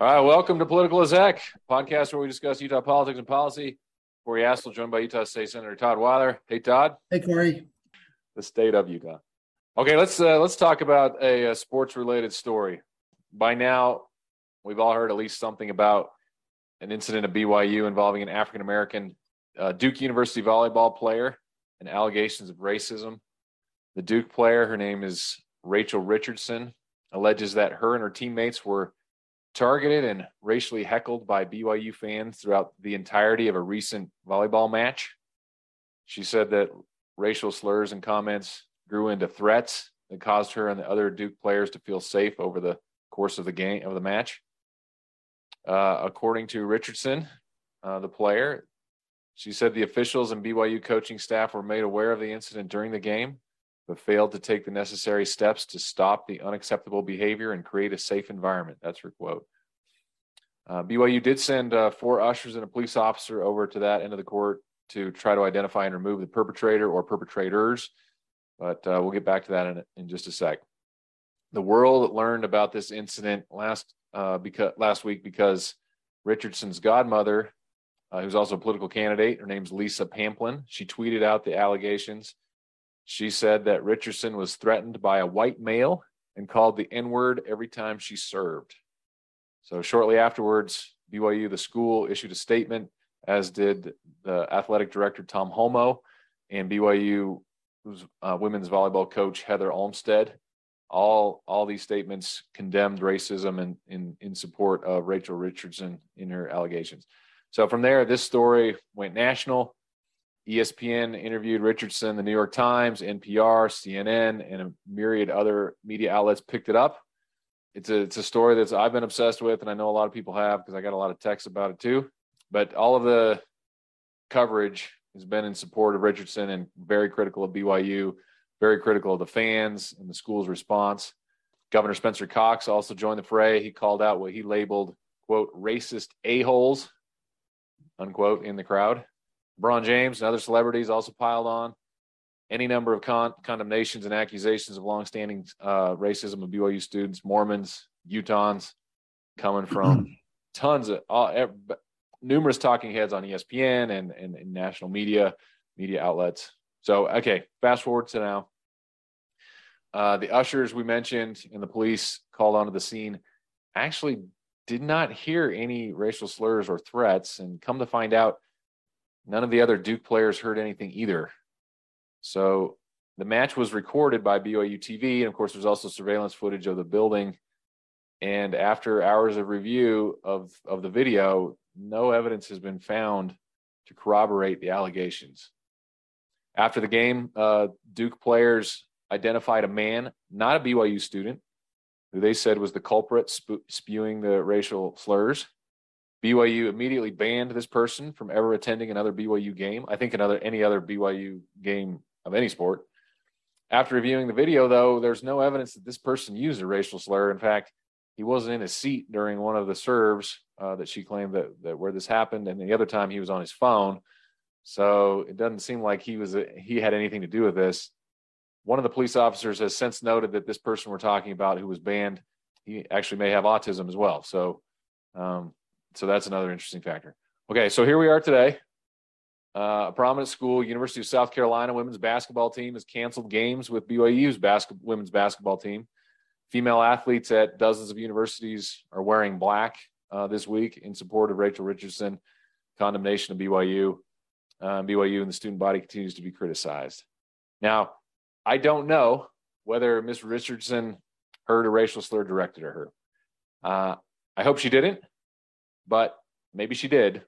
All right, welcome to Political as Heck, podcast where we discuss Utah politics and policy. Corey Astle, joined by Utah State Senator Todd Weiler. Hey, Todd. Hey, Corey. The state of Utah. Okay, let's uh, let's talk about a, a sports related story. By now, we've all heard at least something about an incident at BYU involving an African American uh, Duke University volleyball player and allegations of racism. The Duke player, her name is Rachel Richardson, alleges that her and her teammates were targeted and racially heckled by BYU fans throughout the entirety of a recent volleyball match. She said that racial slurs and comments grew into threats that caused her and the other Duke players to feel safe over the course of the game of the match. Uh, according to Richardson, uh, the player, she said the officials and BYU coaching staff were made aware of the incident during the game, but failed to take the necessary steps to stop the unacceptable behavior and create a safe environment. That's her quote. Uh, BYU did send uh, four ushers and a police officer over to that end of the court to try to identify and remove the perpetrator or perpetrators, but uh, we'll get back to that in, in just a sec. The world learned about this incident last uh, because last week because Richardson's godmother, uh, who's also a political candidate, her name's Lesa Pamplin. She tweeted out the allegations she said that Richardson was threatened by a white male and called the N word every time she served. So, shortly afterwards, BYU, the school, issued a statement, as did the athletic director, Tom Holmoe, and BYU uh, women's volleyball coach, Heather Olmstead. All, all these statements condemned racism and in, in support of Rachel Richardson in her allegations. So, from there, this story went national. ESPN interviewed Richardson, the New York Times, NPR, CNN, and a myriad other media outlets picked it up. It's a it's a story that's I've been obsessed with, and I know a lot of people have because I got a lot of texts about it too. But all of the coverage has been in support of Richardson and very critical of BYU, very critical of the fans and the school's response. Governor Spencer Cox also joined the fray. He called out what he labeled quote racist a holes unquote in the crowd. LeBron James and other celebrities also piled on. Any number of con- condemnations and accusations of longstanding uh, racism of BYU students, Mormons, Utahns, coming from tons of uh, numerous talking heads on ESPN and, and, and national media media outlets. So, okay, fast forward to now. Uh, the ushers we mentioned and the police called onto the scene actually did not hear any racial slurs or threats. And come to find out, None of the other Duke players heard anything either. So the match was recorded by BYU TV. And of course, there's also surveillance footage of the building. And after hours of review of, of the video, no evidence has been found to corroborate the allegations. After the game, uh, Duke players identified a man, not a BYU student, who they said was the culprit spewing the racial slurs. BYU immediately banned this person from ever attending another BYU game. I think another any other BYU game of any sport. After reviewing the video, though, there's no evidence that this person used a racial slur. In fact, he wasn't in his seat during one of the serves uh, that she claimed that, that where this happened, and the other time he was on his phone. So it doesn't seem like he was he had anything to do with this. One of the police officers has since noted that this person we're talking about, who was banned, he actually may have autism as well. So um, so that's another interesting factor. Okay, so here we are today. Uh, a prominent school, University of South Carolina women's basketball team has canceled games with BYU's basket, women's basketball team. Female athletes at dozens of universities are wearing black uh, this week in support of Rachel Richardson. Condemnation of BYU. Uh, BYU and the student body continues to be criticized. Now, I don't know whether Miss Richardson heard a racial slur directed at her. Uh, I hope she didn't but maybe she did,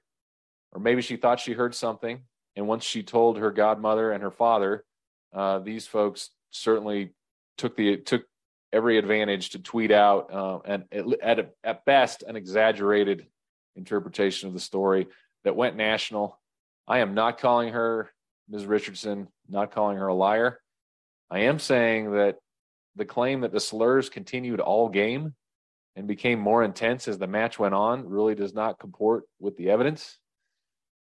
or maybe she thought she heard something. And once she told her godmother and her father, uh, these folks certainly took the took every advantage to tweet out uh, and at at best an exaggerated interpretation of the story that went national. I am not calling her Ms. Richardson, not calling her a liar. I am saying that the claim that the slurs continued all game and became more intense as the match went on really does not comport with the evidence.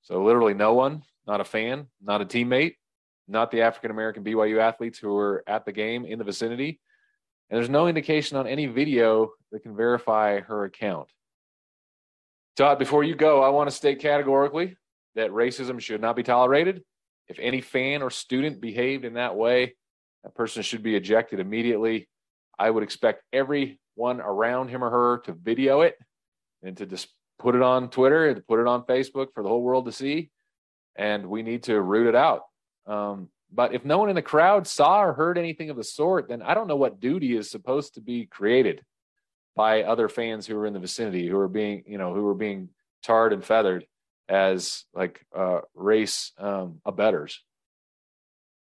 So, literally, no one, not a fan, not a teammate, not the African American BYU athletes who were at the game in the vicinity. And there's no indication on any video that can verify her account. Todd, before you go, I want to state categorically that racism should not be tolerated. If any fan or student behaved in that way, that person should be ejected immediately. I would expect everyone around him or her to video it and to just put it on Twitter and to put it on Facebook for the whole world to see. And we need to root it out. Um, but if no one in the crowd saw or heard anything of the sort, then I don't know what duty is supposed to be created by other fans who are in the vicinity, who are being, you know, who are being tarred and feathered as like uh, race um, abettors.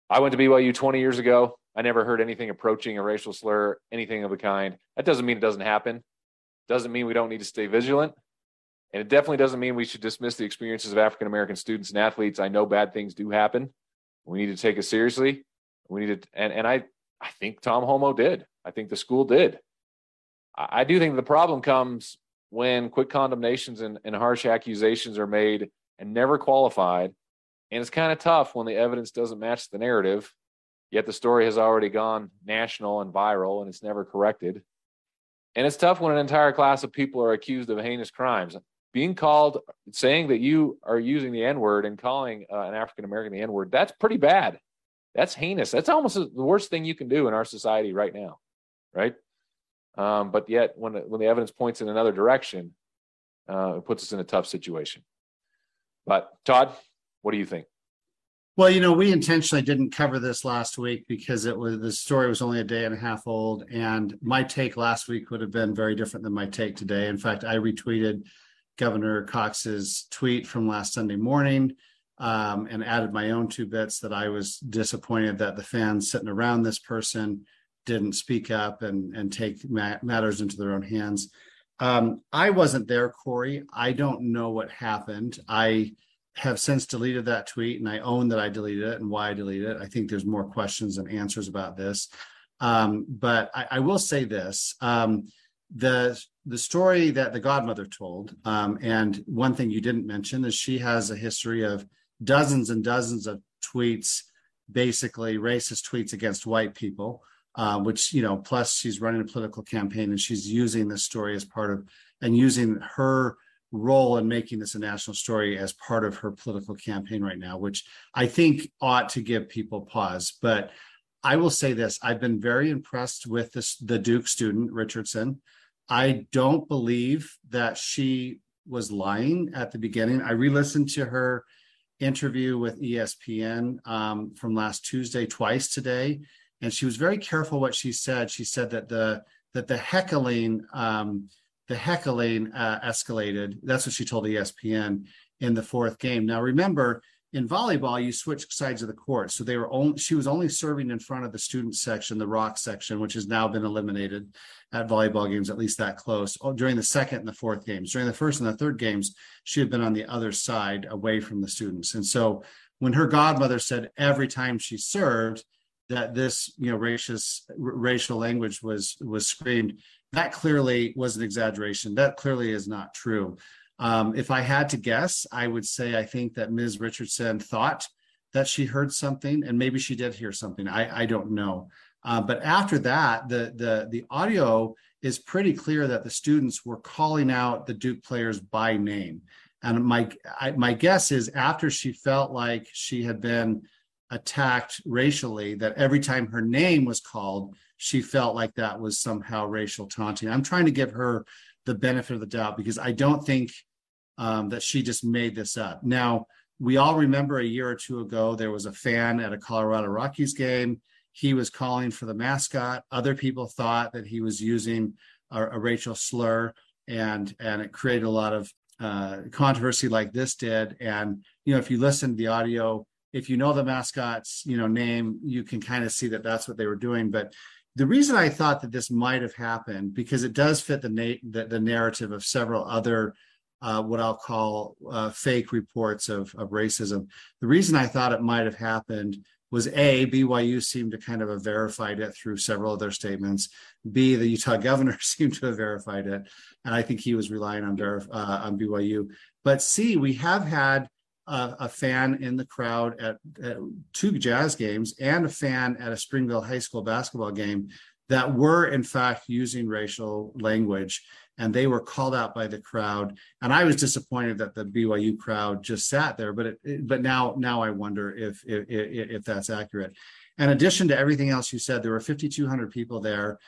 I went to BYU 20 years ago. I never heard anything approaching a racial slur, anything of the kind. That doesn't mean it doesn't happen. Doesn't mean we don't need to stay vigilant. And it definitely doesn't mean we should dismiss the experiences of African American students and athletes. I know bad things do happen. We need to take it seriously. We need to, and, and I, I think Tom Holmoe did. I think the school did. I, I do think the problem comes when quick condemnations and, and harsh accusations are made and never qualified. And it's kind of tough when the evidence doesn't match the narrative, yet the story has already gone national and viral and it's never corrected. And it's tough when an entire class of people are accused of heinous crimes being called saying that you are using the N word and calling uh, an African American the N word, that's pretty bad. That's heinous. That's almost the worst thing you can do in our society right now, right? Um, but yet, when when the evidence points in another direction, uh, it puts us in a tough situation. But Todd, what do you think? Well, you know, we intentionally didn't cover this last week because it was the story was only a day and a half old, and my take last week would have been very different than my take today. In fact, I retweeted Governor Cox's tweet from last Sunday morning um, and added my own two bits that I was disappointed that the fans sitting around this person didn't speak up and and take ma- matters into their own hands. Um, I wasn't there, Corey. I don't know what happened. I have since deleted that tweet and I own that I deleted it and why I deleted it. I think there's more questions and answers about this. Um, but I, I, will say this. Um, the the story that the godmother told, um, and one thing you didn't mention is she has a history of dozens and dozens of tweets, basically racist tweets against white people. Uh, which you know, plus she's running a political campaign and she's using this story as part of and using her role in making this a national story as part of her political campaign right now, which I think ought to give people pause. But I will say this: I've been very impressed with this the Duke student Richardson. I don't believe that she was lying at the beginning. I re-listened to her interview with ESPN um, from last Tuesday twice today, and she was very careful what she said. She said that the that the heckling um, the heckling uh, escalated. That's what she told ESPN in the fourth game. Now remember, in volleyball, you switch sides of the court. So they were only she was only serving in front of the student section, the rock section, which has now been eliminated at volleyball games, at least that close. Oh, during the second and the fourth games, during the first and the third games, she had been on the other side, away from the students. And so when her godmother said every time she served that this, you know, racist racial language was was screamed, that clearly was an exaggeration. That clearly is not true. Um, if I had to guess, I would say I think that Ms. Richardson thought that she heard something, and maybe she did hear something. I, I don't know. Uh, but after that, the the the audio is pretty clear that the students were calling out the Duke players by name. And my I, my guess is after she felt like she had been attacked racially, that every time her name was called, she felt like that was somehow racial taunting. I'm trying to give her the benefit of the doubt because I don't think um, that she just made this up. Now, we all remember a year or two ago, there was a fan at a Colorado Rockies game. He was calling for the mascot. Other people thought that he was using a, a racial slur, and and it created a lot of uh, controversy, like this did. And you know, if you listen to the audio, if you know the mascot's you know name, you can kind of see that that's what they were doing. But the reason I thought that this might have happened because it does fit the na- the, the narrative of several other uh, what I'll call uh, fake reports of, of racism. The reason I thought it might have happened was A, BYU seemed to kind of have verified it through several of their statements. B, the Utah governor seemed to have verified it. And I think he was relying on, verif- uh, on BYU. But C, we have had a, a fan in the crowd at, at two jazz games and a fan at a Springville High School basketball game that were in fact using racial language. And they were called out by the crowd. And i was disappointed that the byu crowd just sat there but it, but now now i wonder if, if if that's accurate. In addition to everything else you said there were 5200 people there.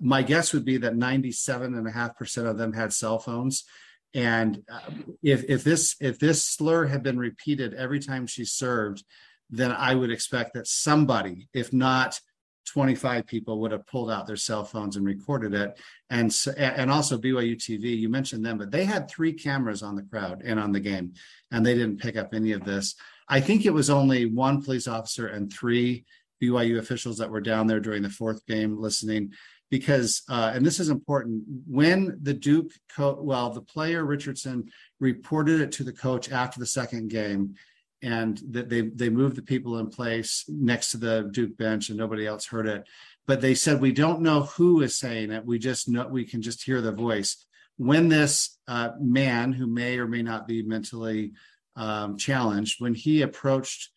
My guess would be that 97.5% of them had cell phones and uh, if if this if this slur had been repeated every time she served then i would expect that somebody if not 25 people would have pulled out their cell phones and recorded it. And and also BYU TV you mentioned them but they had three cameras on the crowd and on the game and they didn't pick up any of this. I think it was only one police officer and three BYU officials that were down there during the fourth game listening because uh, and this is important when the Duke co- well the player Richardson reported it to the coach after the second game and that they they moved the people in place next to the Duke bench and nobody else heard it. But they said we don't know who is saying it. We just know we can just hear the voice. When this uh, man, who may or may not be mentally um, challenged, when he approached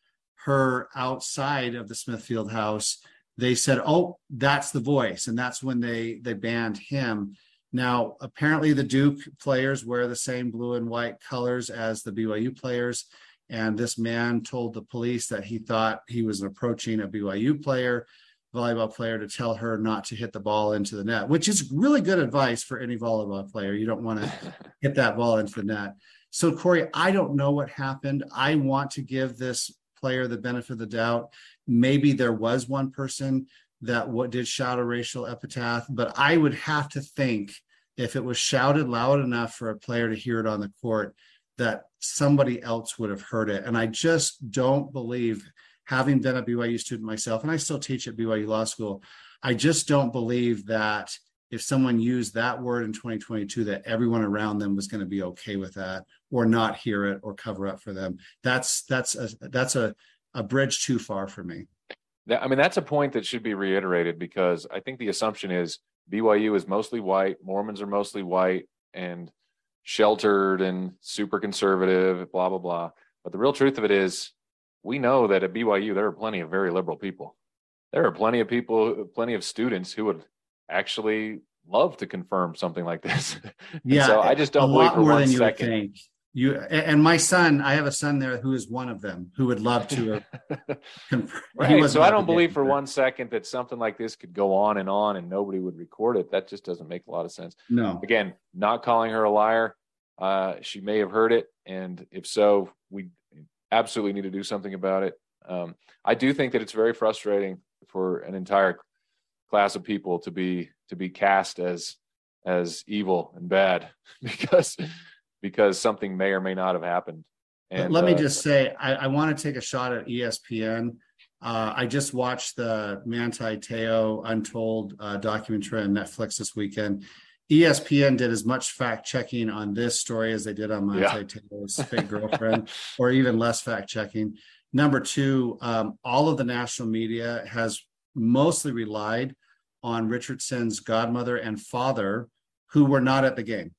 her outside of the Smith Fieldhouse, they said, "Oh, that's the voice," and that's when they they banned him. Now, apparently, the Duke players wear the same blue and white colors as the BYU players. And this man told the police that he thought he was approaching a BYU player, volleyball player, to tell her not to hit the ball into the net, which is really good advice for any volleyball player. You don't want to hit that ball into the net. So, Corey, I don't know what happened. I want to give this player the benefit of the doubt. Maybe there was one person that what did shout a racial epithet, but I would have to think if it was shouted loud enough for a player to hear it on the court, that somebody else would have heard it. And I just don't believe, having been a BYU student myself, and I still teach at BYU Law School, I just don't believe that if someone used that word in 2022, that everyone around them was going to be okay with that or not hear it or cover up for them. That's that's a that's a, a bridge too far for me. I mean, that's a point that should be reiterated because I think the assumption is BYU is mostly white, Mormons are mostly white, and sheltered and super conservative, blah, blah, blah. But the real truth of it is, we know that at BYU, there are plenty of very liberal people. There are plenty of people, plenty of students who would actually love to confirm something like this. Yeah. so I just don't believe for one second. you you and my son i have a son there who is one of them who would love to right so i don't believe for one second that something like this could go on and on and nobody would record it. That just doesn't make a lot of sense. No. Again not calling her a liar. Uh, she may have heard it and if so we absolutely need to do something about it. Um, i do think that it's very frustrating for an entire class of people to be to be cast as as evil and bad because because something may or may not have happened. And let me uh, just say, I, I, want to take a shot at ESPN. Uh, I just watched the Manti Te'o Untold uh, documentary on Netflix this weekend. ESPN did as much fact checking on this story as they did on Manti yeah. Te'o's fake girlfriend, or even less fact checking. Number two, um, all of the national media has mostly relied on Richardson's godmother and father, who were not at the game.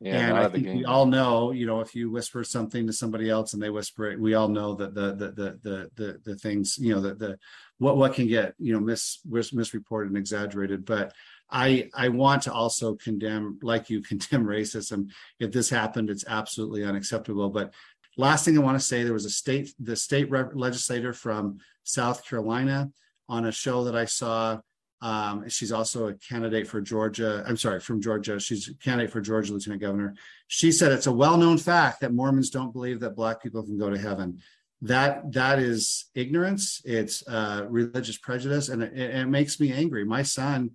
Yeah, and I think we all know, you know, if you whisper something to somebody else and they whisper it, we all know that the the the the the, the things, you know, the the what what can get you know mis, mis misreported and exaggerated. But I I want to also condemn, like you condemn racism. If this happened, it's absolutely unacceptable. But last thing I want to say, there was a state the state legislator from South Carolina on a show that I saw um, she's also a candidate for Georgia. I'm sorry, from Georgia. She's a candidate for Georgia Lieutenant Governor. She said it's a well-known fact that Mormons don't believe that Black people can go to heaven. That that is ignorance. It's uh, religious prejudice, and it, it makes me angry. My son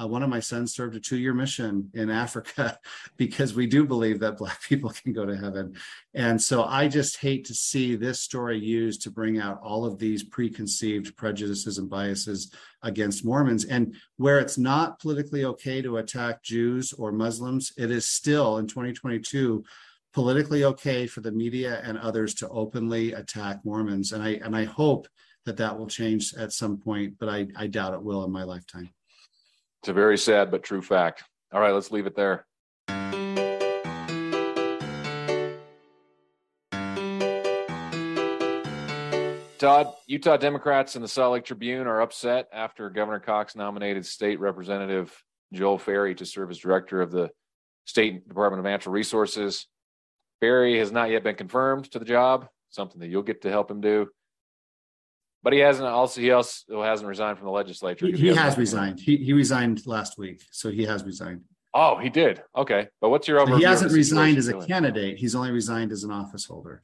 uh, one of my sons served a two-year mission in Africa because we do believe that Black people can go to heaven, and so I just hate to see this story used to bring out all of these preconceived prejudices and biases against Mormons. And where it's not politically okay to attack Jews or Muslims, it is still in 2022 politically okay for the media and others to openly attack Mormons. And I and I hope that that will change at some point, but I, I doubt it will in my lifetime. It's a very sad but true fact. All right, let's leave it there. Todd, Utah Democrats and the Salt Lake Tribune are upset after Governor Cox nominated State Representative Joel Ferry to serve as director of the State Department of Natural Resources. Ferry has not yet been confirmed to the job, something that you'll get to help him do. But he hasn't also he also hasn't resigned from the legislature. He, he has resigned. He he resigned last week, so he has resigned. Oh, he did. Okay, but what's your overview? He hasn't resigned as a doing? candidate. He's only resigned as an office holder.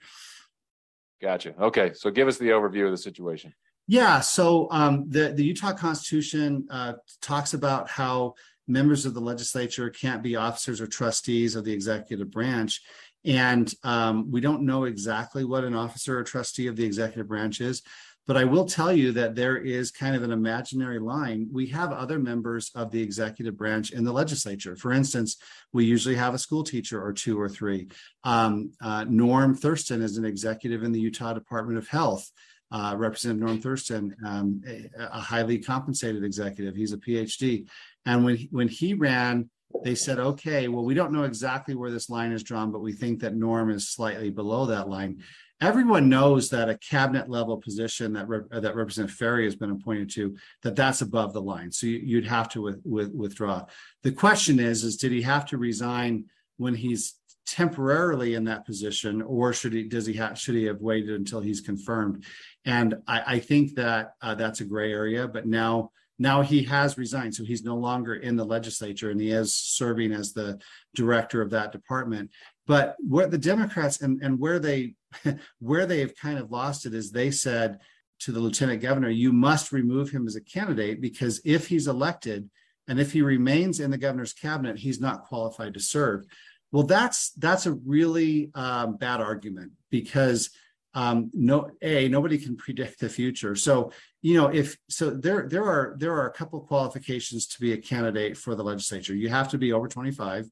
Gotcha. Okay, so give us the overview of the situation. Yeah. So um, the the Utah Constitution uh, talks about how members of the legislature can't be officers or trustees of the executive branch. And um, we don't know exactly what an officer or trustee of the executive branch is. But I will tell you that there is kind of an imaginary line. We have other members of the executive branch in the legislature. For instance, we usually have a school teacher or two or three. Um, uh, Norm Thurston is an executive in the Utah Department of Health. Uh, Representative Norm Thurston, um, a, a, highly compensated executive. He's a PhD. And when when he ran, they said, okay, well, we don't know exactly where this line is drawn, but we think that Norm is slightly below that line everyone knows that a cabinet level position that that Representative Ferry has been appointed to that that's above the line. So you, would have to with, with, withdraw. The question is, is did he have to resign when he's temporarily in that position, or should he does he have should he have waited until he's confirmed? And I, I think that uh, that's a gray area. But now now he has resigned so he's no longer in the legislature and he is serving as the director of that department but where the democrats and, and where they where they've kind of lost it is they said to the lieutenant governor you must remove him as a candidate because if he's elected and if he remains in the governor's cabinet he's not qualified to serve. Well that's that's a really um, bad argument because um, no a nobody can predict the future. So you know if so there there are there are a couple qualifications to be a candidate for the legislature. You have to be over 25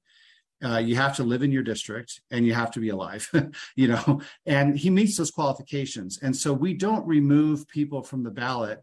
uh, you have to live in your district and you have to be alive you know and he meets those qualifications and so we don't remove people from the ballot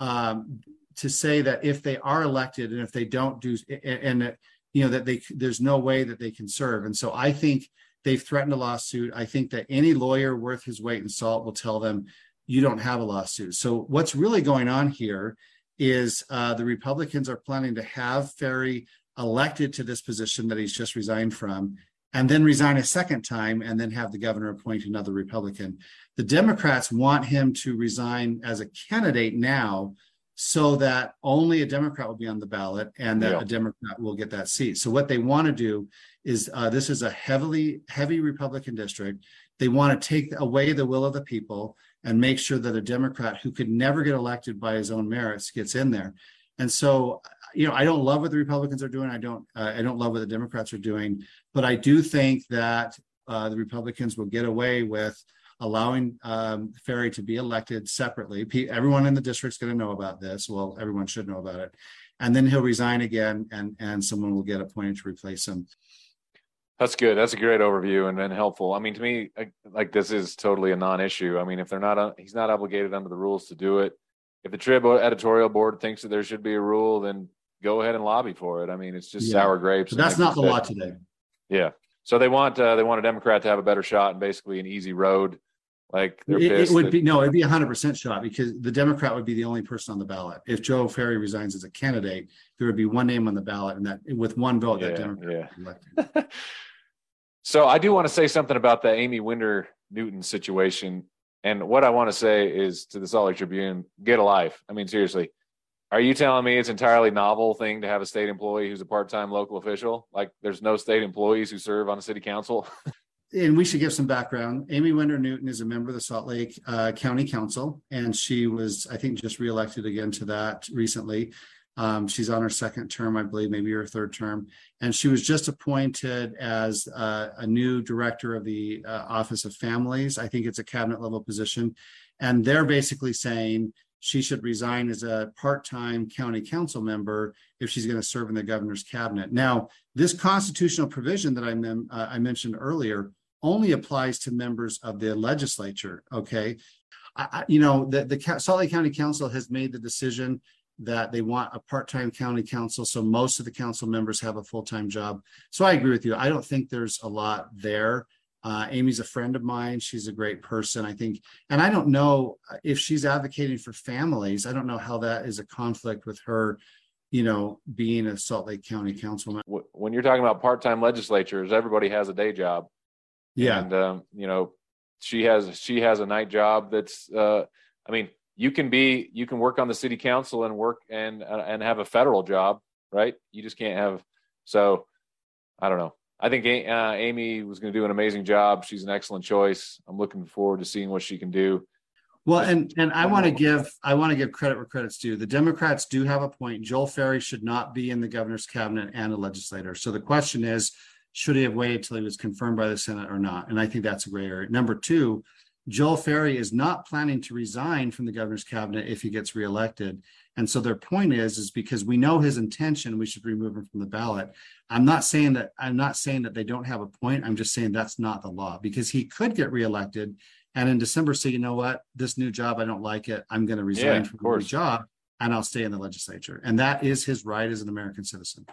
um, to say that if they are elected and if they don't do and, and you know that they there's no way that they can serve and so i think They've threatened a lawsuit. I think that any lawyer worth his weight in salt will tell them you don't have a lawsuit. So what's really going on here is uh, the Republicans are planning to have Ferry elected to this position that he's just resigned from, and then resign a second time, and then have the governor appoint another Republican. The Democrats want him to resign as a candidate now so that only a Democrat will be on the ballot and that yeah. a Democrat will get that seat. So what they want to do is uh, this is a heavily heavy Republican district. They want to take away the will of the people and make sure that a Democrat who could never get elected by his own merits gets in there. And so, you know, I don't love what the Republicans are doing. I don't. Uh, I don't love what the Democrats are doing. But I do think that uh, the Republicans will get away with allowing um, Ferry to be elected separately. everyone in the district's going to know about this. Well, everyone should know about it. And then he'll resign again, and and someone will get appointed to replace him. That's good. That's a great overview and, and helpful. I mean, to me, like this is totally a non-issue. I mean, if they're not, uh, he's not obligated under the rules to do it. If the Trib editorial board thinks that there should be a rule, then go ahead and lobby for it. I mean, it's just yeah. sour grapes. But that's not the law today. Yeah. So they want uh, they want a Democrat to have a better shot and basically an easy road like it, it, would that, be no, it'd be a hundred percent shot because the Democrat would be the only person on the ballot. If Joe Ferry resigns as a candidate, there would be one name on the ballot, and that with one vote, yeah, that Democrat yeah. so I do want to say something about the Aimee Winder Newton situation, and what I want to say is to the Salt Lake Tribune: get a life. I mean, seriously, are you telling me it's entirely novel thing to have a state employee who's a part-time local official? Like, there's no state employees who serve on a city council. and we should give some background. Aimee Winder Newton is a member of the Salt Lake uh, County Council, and she was, I think, just reelected again to that recently. Um, she's on her second term, I believe, maybe her third term. And she was just appointed as uh, a new director of the uh, Office of Families. I think it's a cabinet level position. And they're basically saying she should resign as a part time county council member if she's going to serve in the governor's cabinet. Now, this constitutional provision that I, mem- uh, I mentioned earlier only applies to members of the legislature. Okay. I, you know, the, the Salt Lake County Council has made the decision that they want a part-time county council. So most of the council members have a full-time job. So I agree with you. I don't think there's a lot there. Uh, Aimee's a friend of mine. She's a great person, I think. And I don't know if she's advocating for families. I don't know how that is a conflict with her, you know, being a Salt Lake County councilman. When you're talking about part-time legislatures, everybody has a day job. Yeah. And, um, you know, she has, she has a night job that's, uh, I mean, you can be, you can work on the city council and work and, uh, and have a federal job, right? You just can't have, so I don't know. I think uh, Aimee was going to do an amazing job. She's an excellent choice. I'm looking forward to seeing what she can do. Well, and and I want to give I want to give credit where credit's due. The Democrats do have a point. Joel Ferry should not be in the governor's cabinet and a legislator. So the question is, should he have waited till he was confirmed by the Senate or not? And I think that's a gray area. Number two, Joel Ferry is not planning to resign from the governor's cabinet if he gets reelected. And so their point is, is because we know his intention, we should remove him from the ballot. I'm not saying that I'm not saying that they don't have a point. I'm just saying that's not the law because he could get reelected and in December say, you know what, this new job, I don't like it. I'm going to resign yeah, from the job and I'll stay in the legislature. And that is his right as an American citizen.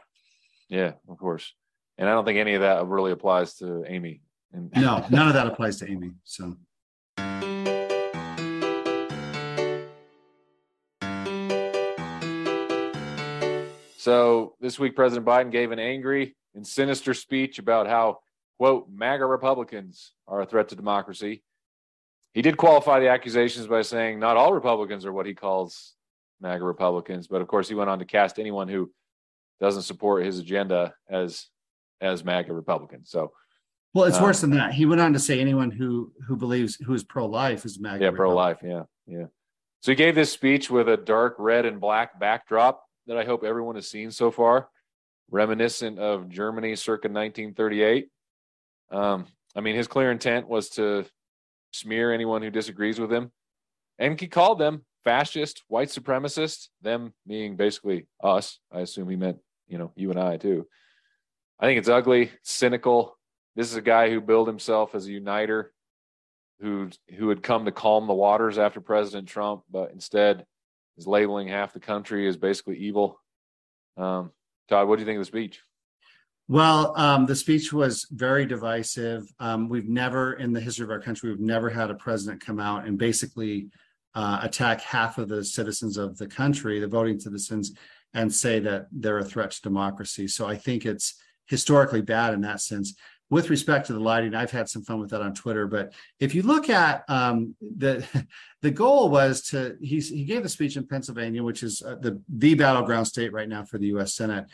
Yeah, of course. And I don't think any of that really applies to Aimee. no, none of that applies to Aimee. So So this week, President Biden gave an angry and sinister speech about how, quote, MAGA Republicans are a threat to democracy. He did qualify the accusations by saying not all Republicans are what he calls MAGA Republicans, but of course he went on to cast anyone who doesn't support his agenda as as MAGA Republicans. So well, it's um, worse than that. He went on to say anyone who who believes who is pro life is MAGA. Yeah, pro life. Yeah, yeah. So he gave this speech with a dark red and black backdrop that I hope everyone has seen so far, reminiscent of Germany circa 1938. Um, I mean, his clear intent was to smear anyone who disagrees with him, and he called them fascist, white supremacist. Them being basically us. I assume he meant you know you and I too. I think it's ugly, cynical. This is a guy who billed himself as a uniter, who who had come to calm the waters after President Trump, but instead is labeling half the country as basically evil. Um, Todd, what do you think of the speech? Well, um, the speech was very divisive. Um, we've never, in the history of our country, we've never had a president come out and basically uh, attack half of the citizens of the country, the voting citizens, and say that they're a threat to democracy. So I think it's historically bad in that sense with respect to the lighting, I've had some fun with that on Twitter. But if you look at um, the the goal was to he he gave a speech in Pennsylvania, which is uh, the the battleground state right now for the U.S. Senate.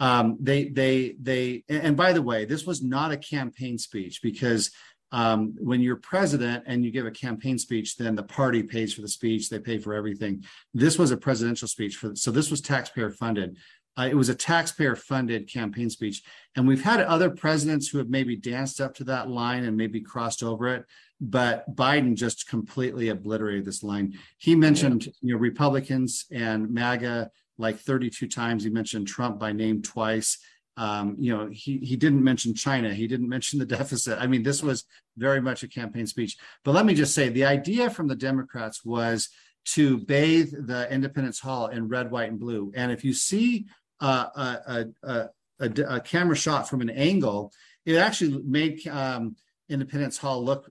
Um, they they they and by the way, this was not a campaign speech because um, when you're president and you give a campaign speech, then the party pays for the speech, they pay for everything. This was a presidential speech for so this was taxpayer funded. Uh, it was a taxpayer funded campaign speech. And we've had other presidents who have maybe danced up to that line and maybe crossed over it. But Biden just completely obliterated this line. He mentioned, you know, Republicans and MAGA like 32 times. He mentioned Trump by name twice. Um, you know, he he didn't mention China. He didn't mention the deficit. I mean, this was very much a campaign speech. But let me just say, the idea from the Democrats was to bathe the Independence Hall in red, white, and blue. And if you see a, a, a, camera shot from an angle, it actually made um, Independence Hall look,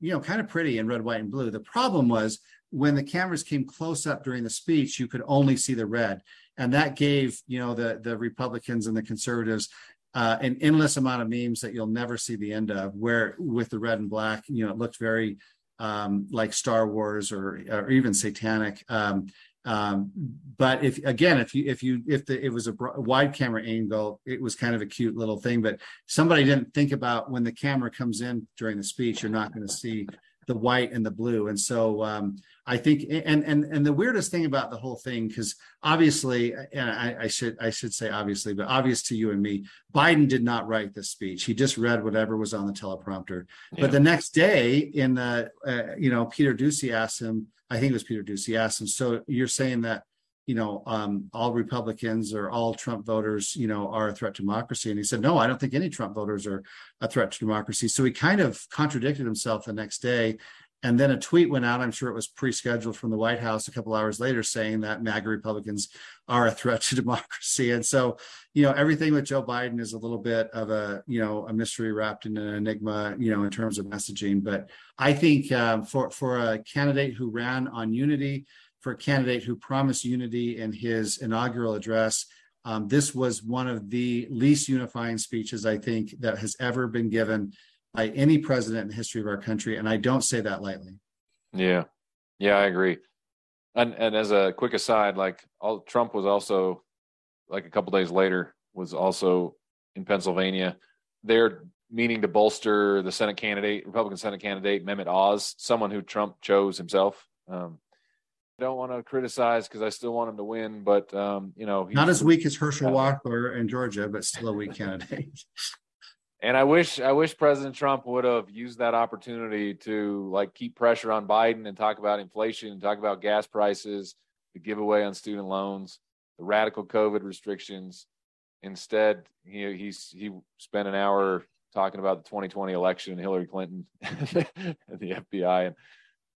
you know, kind of pretty in red, white, and blue. The problem was when the cameras came close up during the speech, you could only see the red, and that gave you know the the Republicans and the conservatives uh, an endless amount of memes that you'll never see the end of. Where with the red and black, you know, it looked very um, like Star Wars or or even satanic. Um, um, but if again, if you if you if the, it was a wide camera angle, it was kind of a cute little thing. But somebody didn't think about when the camera comes in during the speech, you're not going to see the white and the blue. And so um, I think, and and and the weirdest thing about the whole thing, because obviously, and I, I, should I should say obviously, but obvious to you and me, Biden did not write this speech. He just read whatever was on the teleprompter. Yeah. But the next day, in the uh, you know, Peter Doocy asked him I think it was Peter Doocy asked him. So you're saying that you know um, all Republicans or all Trump voters you know are a threat to democracy, and he said no, I don't think any Trump voters are a threat to democracy. So he kind of contradicted himself the next day. And then a tweet went out, I'm sure it was pre-scheduled from the White House a couple hours later saying that MAGA Republicans are a threat to democracy. And so, you know, everything with Joe Biden is a little bit of a, you know, a mystery wrapped in an enigma, you know, in terms of messaging. But I think um, for, for a candidate who ran on unity, for a candidate who promised unity in his inaugural address, um, this was one of the least unifying speeches I think that has ever been given by any president in the history of our country, and I don't say that lightly. Yeah, yeah, I agree. And and as a quick aside, like all, Trump was also like a couple days later was also in Pennsylvania. They're meaning to bolster the Senate candidate, Republican Senate candidate Mehmet Oz, someone who Trump chose himself. Um, don't want to criticize because I still want him to win, but um, you know, not as weak as Herschel Walker in Georgia, but still a weak candidate. And I wish I wish President Trump would have used that opportunity to like keep pressure on Biden and talk about inflation and talk about gas prices, the giveaway on student loans, the radical COVID restrictions. Instead, he he's he spent an hour talking about the 2020 election, and Hillary Clinton, and the FBI, and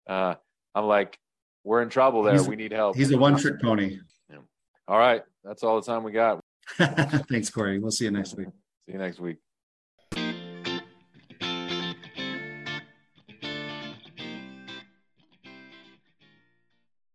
uh, I'm like, we're in trouble there. He's, we need help. He's a one trick pony. Yeah. All right, that's all the time we got. Thanks, Corey. We'll see you next week. See you next week.